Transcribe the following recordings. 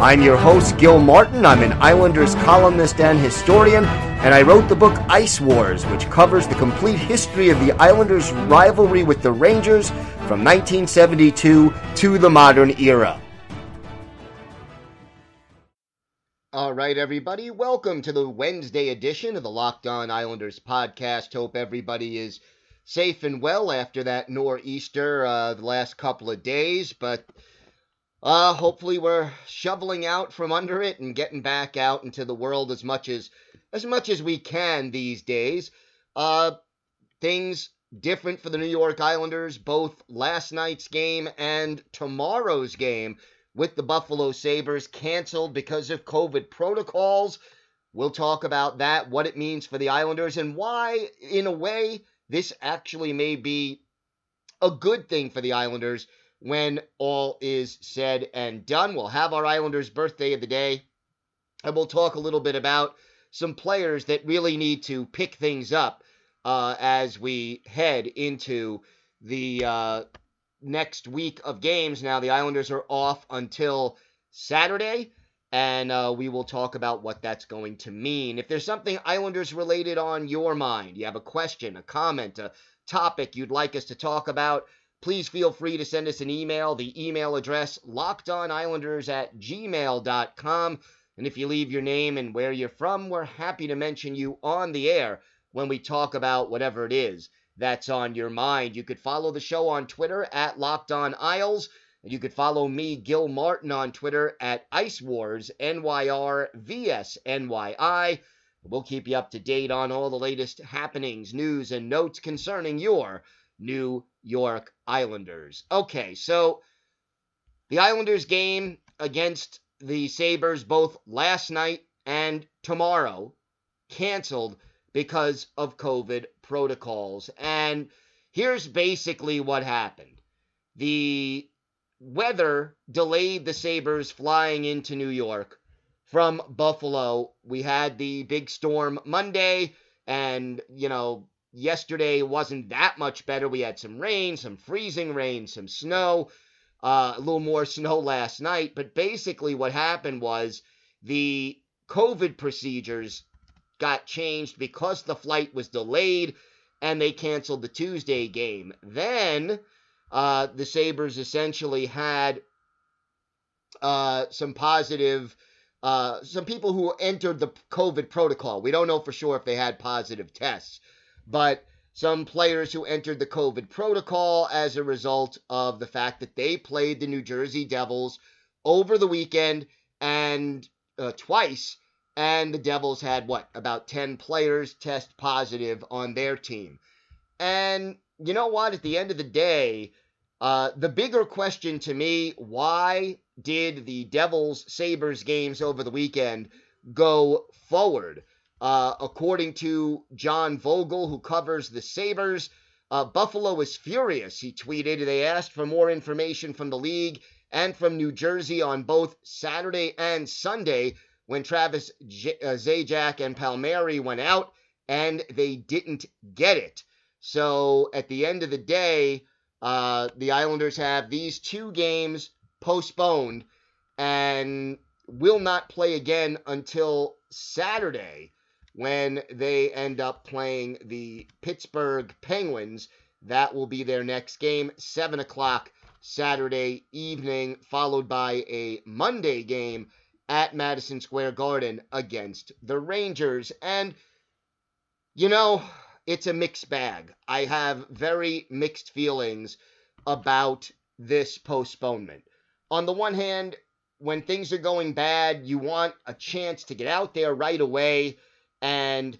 I'm your host, Gil Martin. I'm an Islanders columnist and historian, and I wrote the book Ice Wars, which covers the complete history of the Islanders' rivalry with the Rangers from 1972 to the modern era. All right, everybody, welcome to the Wednesday edition of the Locked On Islanders podcast. Hope everybody is safe and well after that nor'easter uh, the last couple of days, but uh, hopefully we're shoveling out from under it and getting back out into the world as much as as much as we can these days. Uh, things different for the New York Islanders, both last night's game and tomorrow's game with the Buffalo Sabres canceled because of COVID protocols. We'll talk about that, what it means for the Islanders, and why, in a way, this actually may be a good thing for the Islanders when all is said and done. We'll have our Islanders' birthday of the day, and we'll talk a little bit about some players that really need to pick things up uh, as we head into the uh, next week of games. Now, the Islanders are off until Saturday, and uh, we will talk about what that's going to mean. If there's something Islanders related on your mind, you have a question, a comment, a topic you'd like us to talk about, please feel free to send us an email. The email address, lockedonislanders at gmail.com. And if you leave your name and where you're from, we're happy to mention you on the air when we talk about whatever it is that's on your mind. You could follow the show on Twitter at Locked On Isles. And you could follow me, Gil Martin, on Twitter at Ice Wars, NYRVSNYI. We'll keep you up to date on all the latest happenings, news, and notes concerning your New York Islanders. Okay, so the Islanders game against the Sabres both last night and tomorrow canceled because of COVID protocols. And here's basically what happened the weather delayed the Sabres flying into New York from Buffalo. We had the big storm Monday, and, you know, yesterday wasn't that much better. We had some rain, some freezing rain, some snow, uh, a little more snow last night. But basically, what happened was the COVID procedures got changed because the flight was delayed and they canceled the Tuesday game. Then uh, the Sabres essentially had uh, some positive, uh, some people who entered the COVID protocol. We don't know for sure if they had positive tests, but some players who entered the COVID protocol as a result of the fact that they played the New Jersey Devils over the weekend and uh, twice and the Devils had what about 10 players test positive on their team. And you know what? At the end of the day, uh, the bigger question to me why did the Devils Sabres games over the weekend go forward? Uh, according to John Vogl, who covers the Sabres, uh, Buffalo is furious. He tweeted they asked for more information from the league and from New Jersey on both Saturday and Sunday when Travis J- uh, Zajac and Palmieri went out, and they didn't get it. So at the end of the day, uh, the Islanders have these two games postponed and will not play again until Saturday when they end up playing the Pittsburgh Penguins. That will be their next game, 7 o'clock Saturday evening, followed by a Monday game at Madison Square Garden against the Rangers. And, you know, it's a mixed bag. I have very mixed feelings about this postponement. On the one hand, when things are going bad, you want a chance to get out there right away and,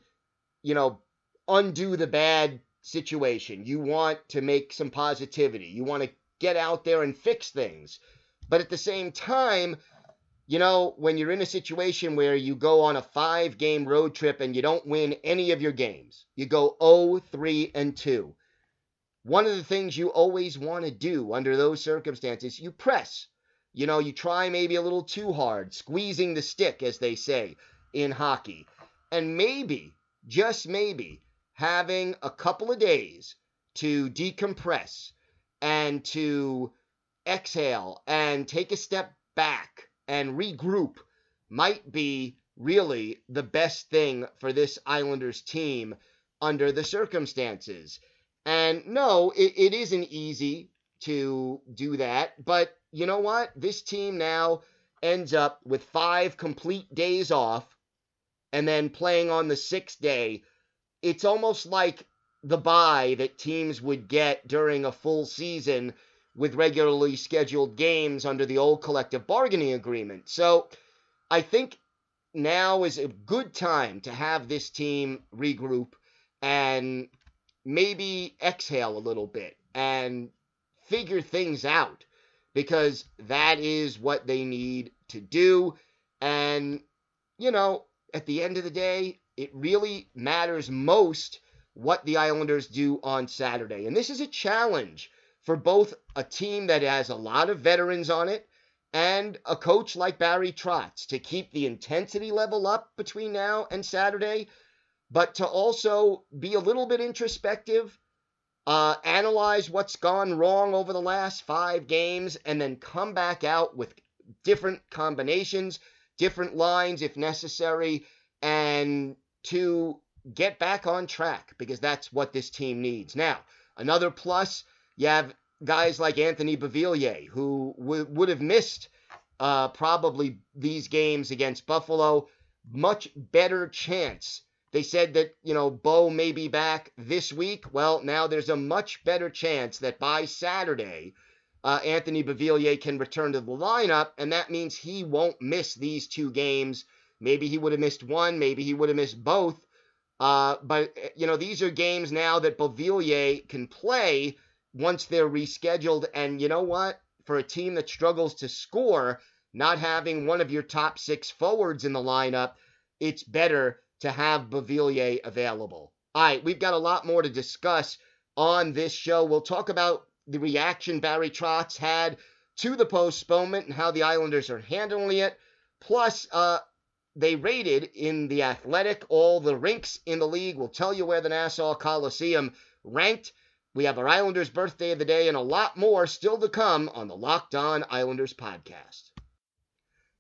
you know, undo the bad situation. You want to make some positivity. You want to get out there and fix things. But at the same time, you know, when you're in a situation where you go on a five game road trip and you don't win any of your games, you go 0, 3, and 2. One of the things you always want to do under those circumstances, you press. You know, you try maybe a little too hard, squeezing the stick, as they say in hockey. And maybe, just maybe, having a couple of days to decompress and to exhale and take a step back and regroup might be really the best thing for this Islanders team under the circumstances. And no, it, it isn't easy to do that, but you know what? This team now ends up with five complete days off and then playing on the sixth day. It's almost like the bye that teams would get during a full season with regularly scheduled games under the old collective bargaining agreement. So I think now is a good time to have this team regroup and maybe exhale a little bit and figure things out because that is what they need to do. And, you know, at the end of the day, it really matters most what the Islanders do on Saturday. And this is a challenge for both a team that has a lot of veterans on it and a coach like Barry Trotz to keep the intensity level up between now and Saturday, but to also be a little bit introspective, uh, analyze what's gone wrong over the last five games, and then come back out with different combinations, different lines if necessary, and to get back on track because that's what this team needs. Now, another plus you have guys like Anthony Beauvillier, who w- would have missed uh, probably these games against Buffalo. Much better chance. They said that, you know, Bo may be back this week. Well, now there's a much better chance that by Saturday, uh, Anthony Beauvillier can return to the lineup, and that means he won't miss these two games. Maybe he would have missed one, maybe he would have missed both. Uh, but, you know, these are games now that Beauvillier can play once they're rescheduled. And you know what? For a team that struggles to score, not having one of your top six forwards in the lineup, it's better to have Beauvillier available. All right, we've got a lot more to discuss on this show. We'll talk about the reaction Barry Trotz had to the postponement and how the Islanders are handling it. Plus, uh, they rated in the Athletic all the rinks in the league. We'll tell you where the Nassau Coliseum ranked. We have our Islanders birthday of the day and a lot more still to come on the Locked On Islanders podcast.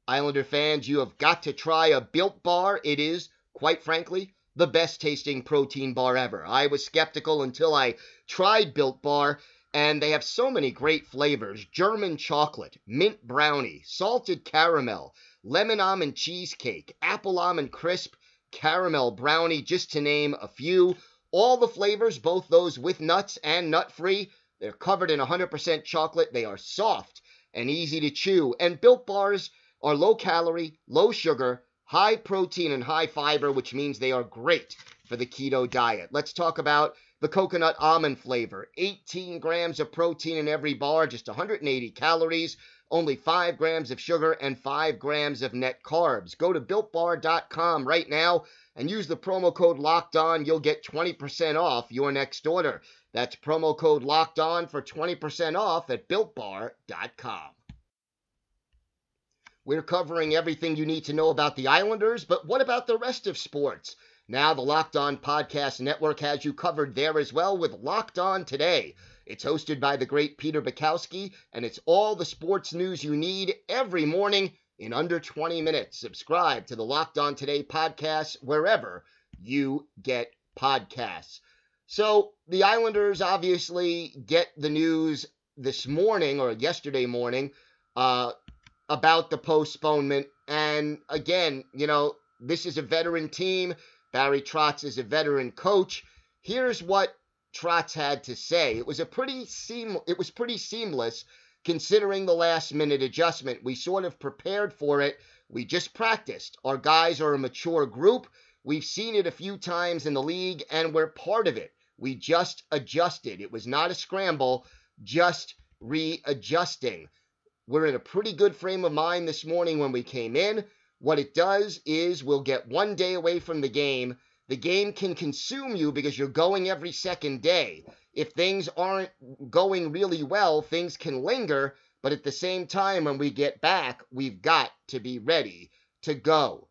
Islander fans, you have got to try a Built Bar. It is, quite frankly, the best tasting protein bar ever. I was skeptical until I tried Built Bar, and they have so many great flavors German chocolate, mint brownie, salted caramel, lemon almond cheesecake, apple almond crisp, caramel brownie, just to name a few. All the flavors, both those with nuts and nut free, they're covered in 100% chocolate. They are soft and easy to chew. And built bars are low calorie, low sugar, high protein, and high fiber, which means they are great for the keto diet. Let's talk about the coconut almond flavor. 18 grams of protein in every bar, just 180 calories, only 5 grams of sugar, and 5 grams of net carbs. Go to builtbar.com right now and use the promo code locked on. You'll get 20% off your next order. That's promo code locked on for 20% off at builtbar.com. We're covering everything you need to know about the Islanders, but what about the rest of sports? Now, the Locked On Podcast Network has you covered there as well with Locked On Today. It's hosted by the great Peter Bukowski, and it's all the sports news you need every morning in under 20 minutes. Subscribe to the Locked On Today podcast wherever you get podcasts. So the Islanders obviously get the news this morning or yesterday morning uh, about the postponement. And again, you know, this is a veteran team. Barry Trotz is a veteran coach. Here's what Trotz had to say. It was a pretty seam it was pretty seamless considering the last minute adjustment. We sort of prepared for it. We just practiced. Our guys are a mature group. We've seen it a few times in the league, and we're part of it. We just adjusted. It was not a scramble, just readjusting. we're in a pretty good frame of mind this morning when we came in. What it does is we'll get one day away from the game. The game can consume you because you're going every second day. If things aren't going really well, things can linger, but at the same time, when we get back, we've got to be ready to go.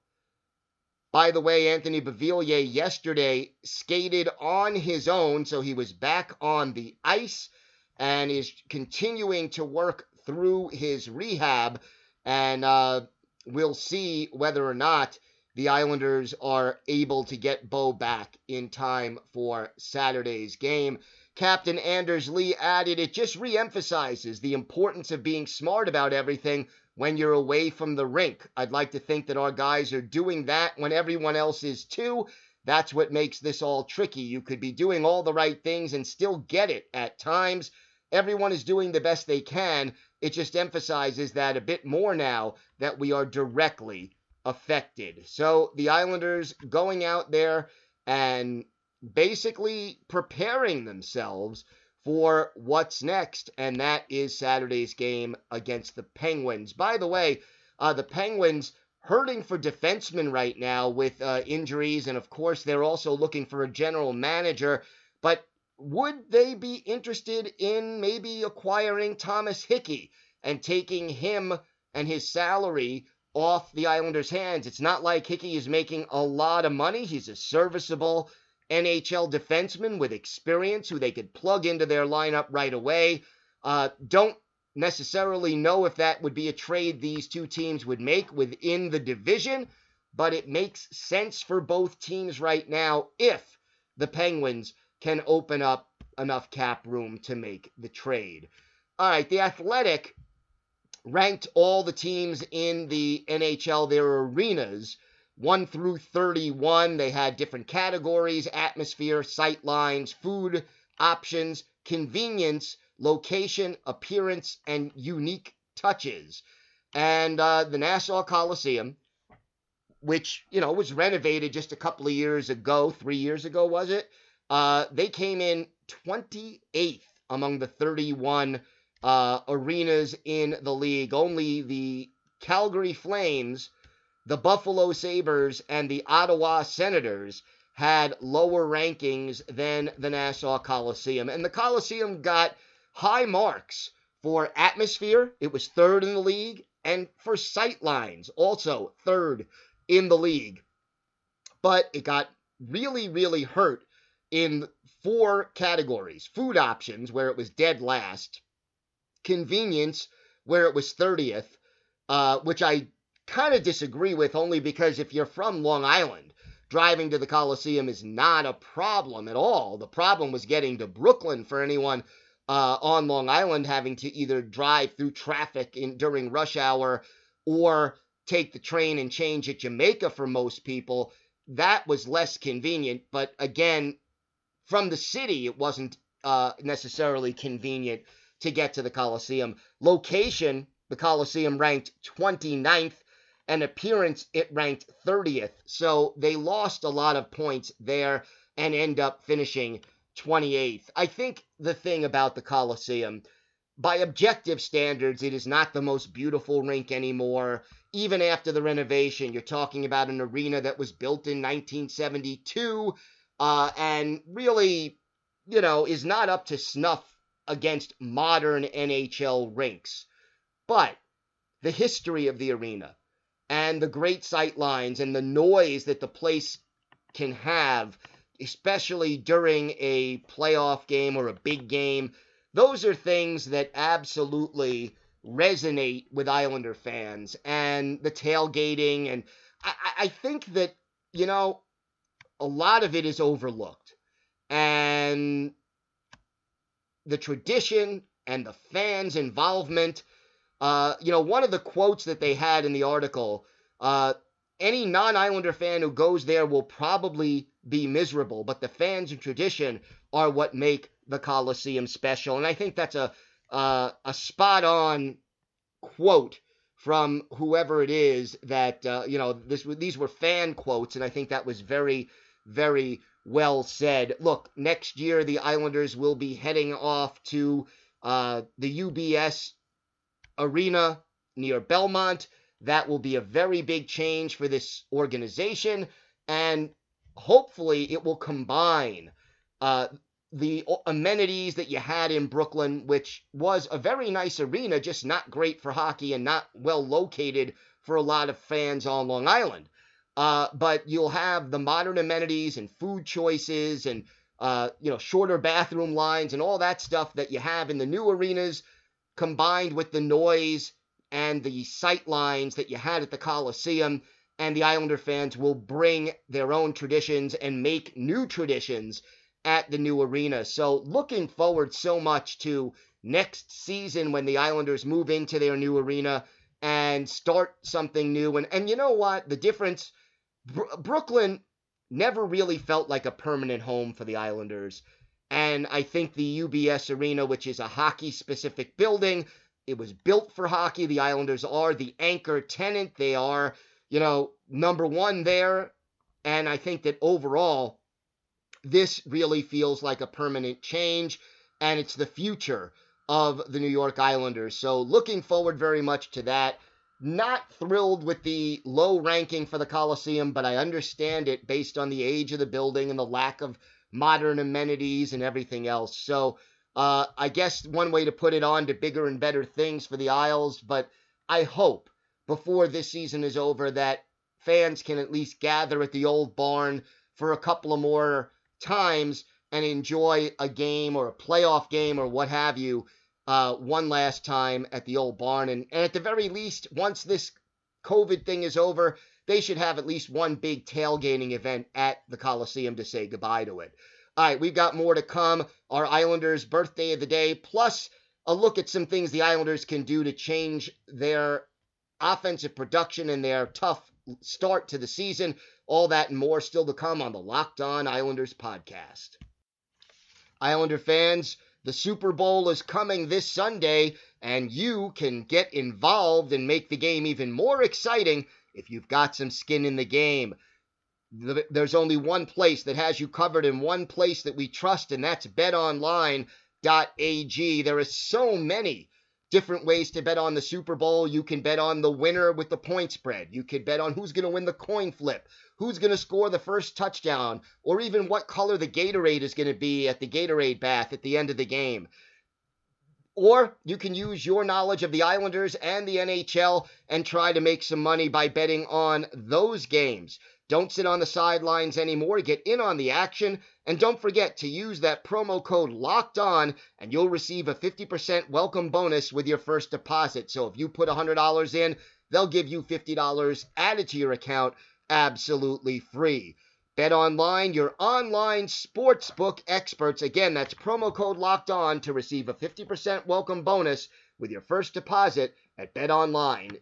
By the way, Anthony Beauvillier yesterday skated on his own, so he was back on the ice and is continuing to work through his rehab. And uh, we'll see whether or not the Islanders are able to get Bo back in time for Saturday's game. Captain Anders Lee added, it just reemphasizes the importance of being smart about everything when you're away from the rink. I'd like to think that our guys are doing that when everyone else is too. That's what makes this all tricky. You could be doing all the right things and still get it at times. Everyone is doing the best they can. It just emphasizes that a bit more now that we are directly affected. So the Islanders going out there and basically preparing themselves for what's next, and that is Saturday's game against the Penguins. By the way, uh, the Penguins hurting for defensemen right now with uh, injuries, and of course, they're also looking for a general manager. But would they be interested in maybe acquiring Thomas Hickey and taking him and his salary off the Islanders' hands? It's not like Hickey is making a lot of money. He's a serviceable NHL defenseman with experience who they could plug into their lineup right away. Uh, don't necessarily know if that would be a trade these two teams would make within the division, but it makes sense for both teams right now if the Penguins can open up enough cap room to make the trade. All right, the Athletic ranked all the teams in the NHL, their arenas, 1 through 31. They had different categories atmosphere, sight lines, food options, convenience, location, appearance, and unique touches. And uh, the Nassau Coliseum, which, you know, was renovated just a couple of years ago, three years ago, was it? Uh, they came in 28th among the 31 uh, arenas in the league. Only the Calgary Flames the Buffalo Sabres and the Ottawa Senators had lower rankings than the Nassau Coliseum. And the Coliseum got high marks for atmosphere, it was third in the league, and for sight lines, also third in the league. But it got really, really hurt in four categories food options, where it was dead last, convenience, where it was 30th, uh, which I kind of disagree with only because if you're from Long Island, driving to the Coliseum is not a problem at all. The problem was getting to Brooklyn for anyone uh, on Long Island having to either drive through traffic in, during rush hour or take the train and change at Jamaica for most people. That was less convenient, but again, from the city, it wasn't uh, necessarily convenient to get to the Coliseum. Location, the Coliseum ranked 29th and appearance, it ranked 30th. So they lost a lot of points there and end up finishing 28th. I think the thing about the Coliseum, by objective standards, it is not the most beautiful rink anymore. Even after the renovation, you're talking about an arena that was built in 1972 uh, and really, you know, is not up to snuff against modern NHL rinks. But the history of the arena, and the great sight lines and the noise that the place can have, especially during a playoff game or a big game. Those are things that absolutely resonate with Islander fans and the tailgating. And I, I think that, you know, a lot of it is overlooked. And the tradition and the fans' involvement uh, you know, one of the quotes that they had in the article uh, any non Islander fan who goes there will probably be miserable, but the fans and tradition are what make the Coliseum special. And I think that's a, uh, a spot on quote from whoever it is that, uh, you know, this, these were fan quotes, and I think that was very, very well said. Look, next year the Islanders will be heading off to uh, the UBS arena near Belmont. That will be a very big change for this organization, and hopefully it will combine uh, the amenities that you had in Brooklyn, which was a very nice arena, just not great for hockey and not well located for a lot of fans on Long Island. Uh, but you'll have the modern amenities and food choices and uh, you know shorter bathroom lines and all that stuff that you have in the new arenas, combined with the noise and the sight lines that you had at the Coliseum. And the Islander fans will bring their own traditions and make new traditions at the new arena. So, looking forward so much to next season when the Islanders move into their new arena and start something new. And, and you know what? The difference Br- Brooklyn never really felt like a permanent home for the Islanders. And I think the UBS Arena, which is a hockey specific building, it was built for hockey. The Islanders are the anchor tenant. They are, you know, number one there. And I think that overall, this really feels like a permanent change, and it's the future of the New York Islanders. So, looking forward very much to that. Not thrilled with the low ranking for the Coliseum, but I understand it based on the age of the building and the lack of modern amenities and everything else. So, uh, I guess one way to put it on to bigger and better things for the Isles, but I hope before this season is over that fans can at least gather at the old barn for a couple of more times and enjoy a game or a playoff game or what have you uh, one last time at the old barn. And, and at the very least, once this COVID thing is over, they should have at least one big tailgating event at the Coliseum to say goodbye to it. All right, we've got more to come. Our Islanders' birthday of the day, plus a look at some things the Islanders can do to change their offensive production and their tough start to the season. All that and more still to come on the Locked On Islanders podcast. Islander fans, the Super Bowl is coming this Sunday, and you can get involved and make the game even more exciting if you've got some skin in the game. There's only one place that has you covered and one place that we trust, and that's betonline.ag. There are so many different ways to bet on the Super Bowl. You can bet on the winner with the point spread. You could bet on who's going to win the coin flip, who's going to score the first touchdown, or even what color the Gatorade is going to be at the Gatorade bath at the end of the game. Or you can use your knowledge of the Islanders and the NHL and try to make some money by betting on those games. Don't sit on the sidelines anymore. Get in on the action. And don't forget to use that promo code locked on and you'll receive a 50% welcome bonus with your first deposit. So if you put $100 in, they'll give you $50 added to your account absolutely free. Bet online, your online sportsbook experts. Again, that's promo code locked on to receive a 50% welcome bonus with your first deposit at betonline.ag.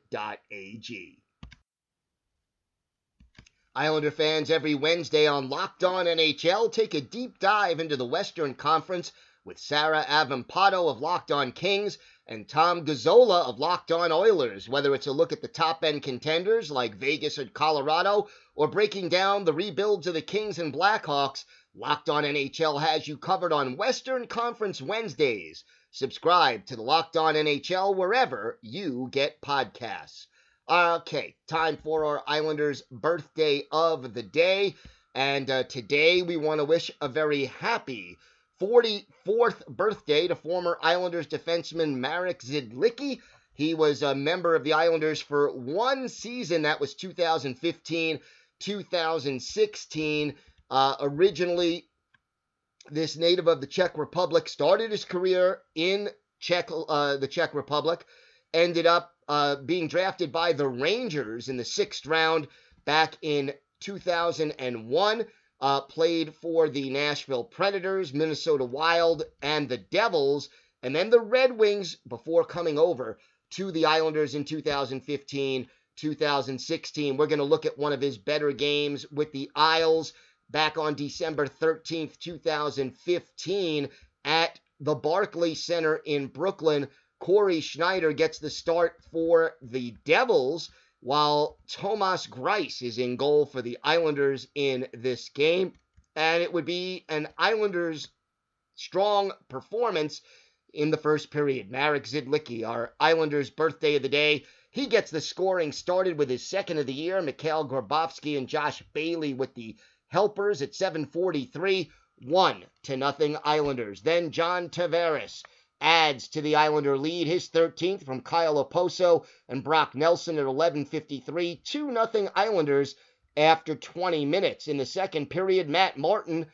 Islander fans, every Wednesday on Locked On NHL, take a deep dive into the Western Conference with Sarah Avampato of Locked On Kings and Tom Gazzola of Locked On Oilers. Whether it's a look at the top end contenders like Vegas or Colorado, or breaking down the rebuilds of the Kings and Blackhawks, Locked On NHL has you covered on Western Conference Wednesdays. Subscribe to the Locked On NHL wherever you get podcasts. Okay, time for our Islanders' birthday of the day. And uh, today we want to wish a very happy 44th birthday to former Islanders defenseman Marek Zidlicky. He was a member of the Islanders for one season, that was 2015 2016. Uh, originally, this native of the Czech Republic started his career in Czech, uh, the Czech Republic, ended up uh, being drafted by the Rangers in the sixth round back in 2001. Uh, played for the Nashville Predators, Minnesota Wild, and the Devils, and then the Red Wings before coming over to the Islanders in 2015 2016. We're going to look at one of his better games with the Isles back on December 13th, 2015, at the Barclays Center in Brooklyn Cory Schneider gets the start for the Devils, while Thomas Greiss is in goal for the Islanders in this game. And it would be an Islanders strong performance in the first period. Marek Zidlicky, our Islanders' birthday of the day, he gets the scoring started with his second of the year. Mikhail Grabovski and Josh Bailey with the helpers at 743. One to nothing Islanders. Then John Tavares adds to the Islander lead, his 13th from Kyle Okposo and Brock Nelson at 11:53. 2 nothing Islanders after 20 minutes. In the second period, Matt Martin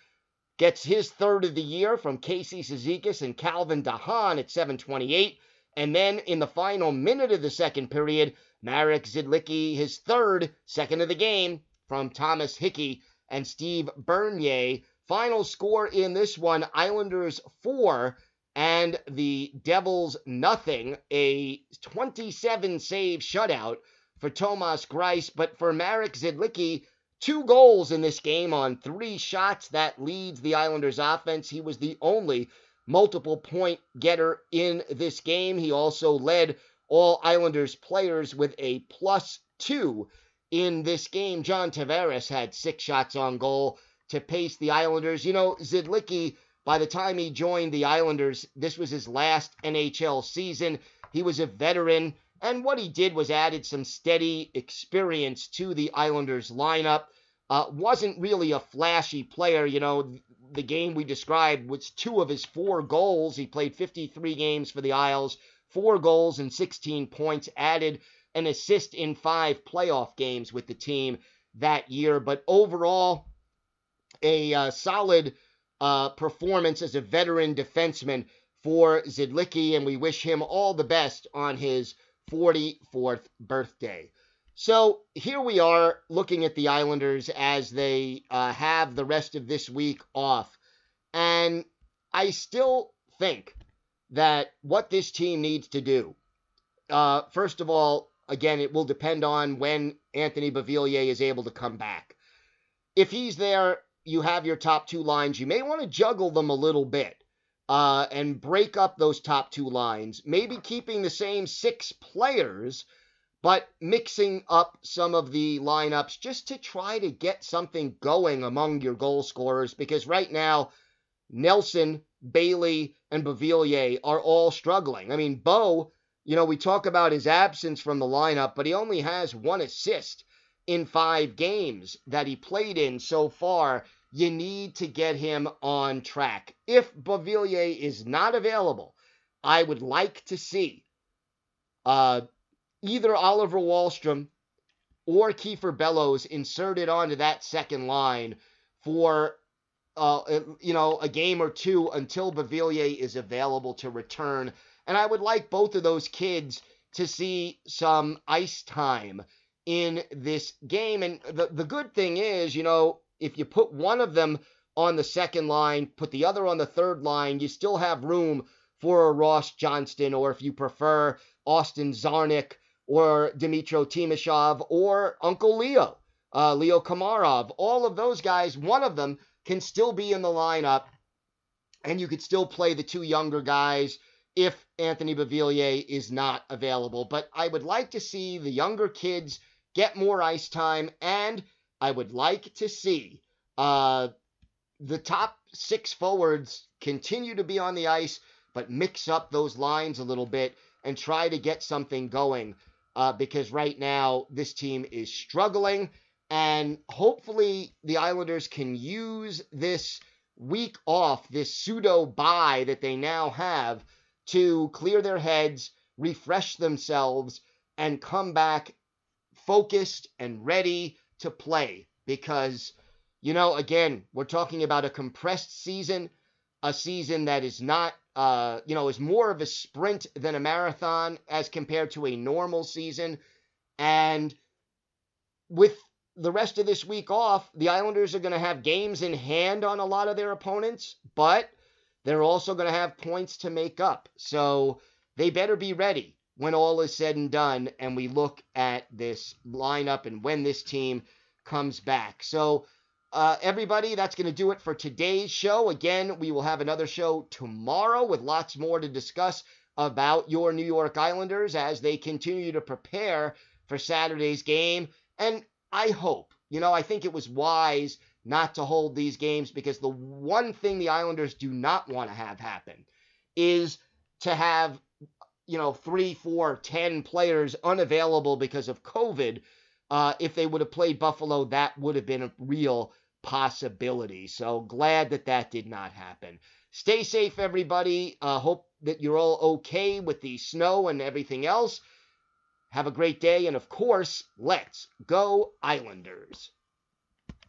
gets his third of the year from Casey Cizikas and Calvin DeHaan at 7:28. And then in the final minute of the second period, Marek Zidlicky, his third, second of the game, from Thomas Hickey and Steve Bernier. Final score in this one Islanders 4 and the Devils nothing. A 27 save shutout for Thomas Greiss, but for Marek Zidlicky, two goals in this game on three shots. That leads the Islanders offense. He was the only multiple point getter in this game. He also led all Islanders players with a plus two in this game. John Tavares had six shots on goal to pace the Islanders. You know, Zidlicky, by the time he joined the Islanders, this was his last NHL season. He was a veteran, and what he did was added some steady experience to the Islanders lineup. Uh, wasn't really a flashy player, you know the game we described was two of his four goals. He played 53 games for the Isles, four goals and 16 points, added an assist in five playoff games with the team that year. But overall, a uh, solid uh, performance as a veteran defenseman for Zidlicky, and we wish him all the best on his 44th birthday. So here we are looking at the Islanders as they uh, have the rest of this week off. And I still think that what this team needs to do, uh, first of all, again, it will depend on when Anthony Beauvillier is able to come back. If he's there, you have your top two lines. You may want to juggle them a little bit uh, and break up those top two lines, maybe keeping the same six players but mixing up some of the lineups just to try to get something going among your goal scorers because right now Nelson, Bailey, and Beauvillier are all struggling. I mean, Bo, you know, we talk about his absence from the lineup, but he only has one assist in five games that he played in so far. You need to get him on track. If Beauvillier is not available, I would like to see uh, either Oliver Wahlstrom or Kiefer Bellows inserted onto that second line for uh, you know a game or two until Beauvillier is available to return. And I would like both of those kids to see some ice time in this game. And the, the good thing is, you know, if you put one of them on the second line, put the other on the third line, you still have room for a Ross Johnston, or if you prefer, Austin Czarnik or Dmytro Timashov or Uncle Leo, uh, Leo Komarov. All of those guys, one of them can still be in the lineup, and you could still play the two younger guys if Anthony Beauvillier is not available. But I would like to see the younger kids get more ice time, and I would like to see uh, the top six forwards continue to be on the ice, but mix up those lines a little bit and try to get something going uh, because right now this team is struggling. And hopefully the Islanders can use this week off, this pseudo bye that they now have, to clear their heads, refresh themselves, and come back focused and ready to play. Because, you know, again, we're talking about a compressed season, a season that is not uh, you know, is more of a sprint than a marathon as compared to a normal season. And with the rest of this week off, the Islanders are going to have games in hand on a lot of their opponents, but they're also going to have points to make up. So they better be ready when all is said and done and we look at this lineup and when this team comes back. So uh, everybody, that's going to do it for today's show. Again, we will have another show tomorrow with lots more to discuss about your New York Islanders as they continue to prepare for Saturday's game. And I hope, you know, I think it was wise not to hold these games because the one thing the Islanders do not want to have happen is to have, you know, three, four, ten players unavailable because of COVID. Uh, if they would have played Buffalo, that would have been a real possibility. So glad that that did not happen. Stay safe, everybody. Uh, hope that you're all okay with the snow and everything else. Have a great day, and of course, let's go, Islanders.